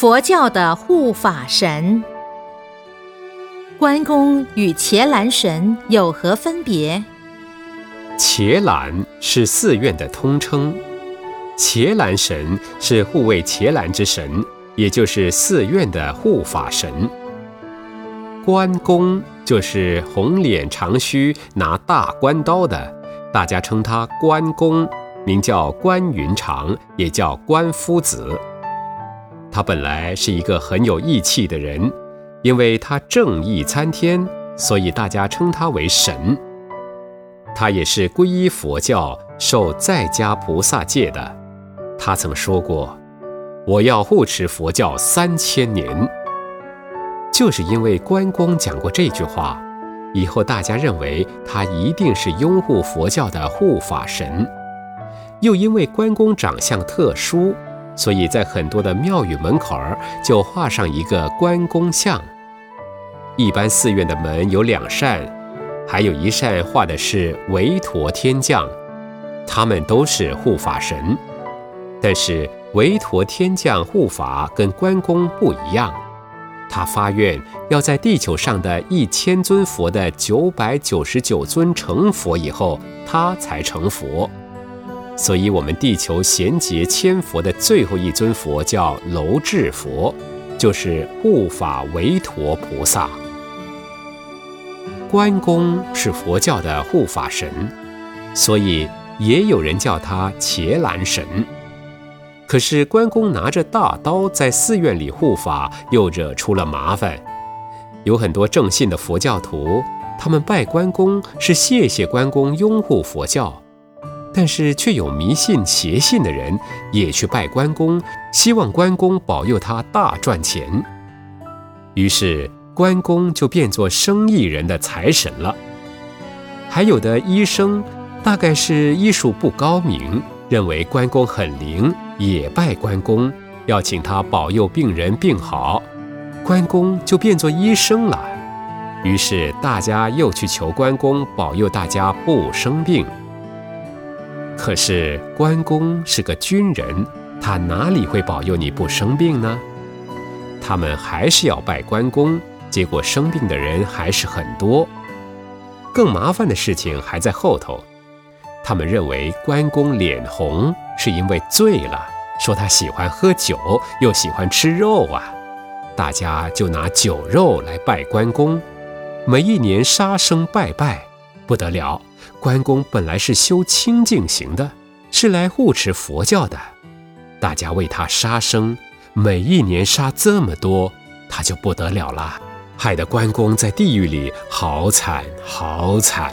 佛教的护法神。关公与伽蓝神有何分别？伽蓝是寺院的通称，伽蓝神是护卫伽蓝之神，也就是寺院的护法神。关公就是红脸长须、拿大关刀的，大家称他关公，名叫关云长，也叫关夫子。他本来是一个很有义气的人，因为他正义参天，所以大家称他为神。他也是皈依佛教、受在家菩萨戒的。他曾说过：“我要护持佛教三千年。”就是因为关公讲过这句话，以后大家认为他一定是拥护佛教的护法神。又因为关公长相特殊，所以在很多的庙宇门口儿就画上一个关公像。一般寺院的门有两扇，还有一扇画的是韦陀天将，他们都是护法神。但是韦陀天将护法跟关公不一样。他发愿要在地球上的一千尊佛的九百九十九尊成佛以后，他才成佛。所以，我们地球贤劫千佛的最后一尊佛叫楼智佛，就是护法韦陀菩萨。关公是佛教的护法神，所以也有人叫他伽蓝神。可是关公拿着大刀在寺院里护法，又惹出了麻烦。有很多正信的佛教徒，他们拜关公是谢谢关公拥护佛教，但是却有迷信邪信的人也去拜关公，希望关公保佑他大赚钱。于是关公就变作生意人的财神了。还有的医生，大概是医术不高明。认为关公很灵，也拜关公，要请他保佑病人病好，关公就变作医生了。于是大家又去求关公保佑大家不生病。可是关公是个军人，他哪里会保佑你不生病呢？他们还是要拜关公，结果生病的人还是很多。更麻烦的事情还在后头。他们认为关公脸红是因为醉了，说他喜欢喝酒，又喜欢吃肉啊，大家就拿酒肉来拜关公，每一年杀生拜拜，不得了。关公本来是修清净行的，是来护持佛教的，大家为他杀生，每一年杀这么多，他就不得了了，害得关公在地狱里好惨好惨。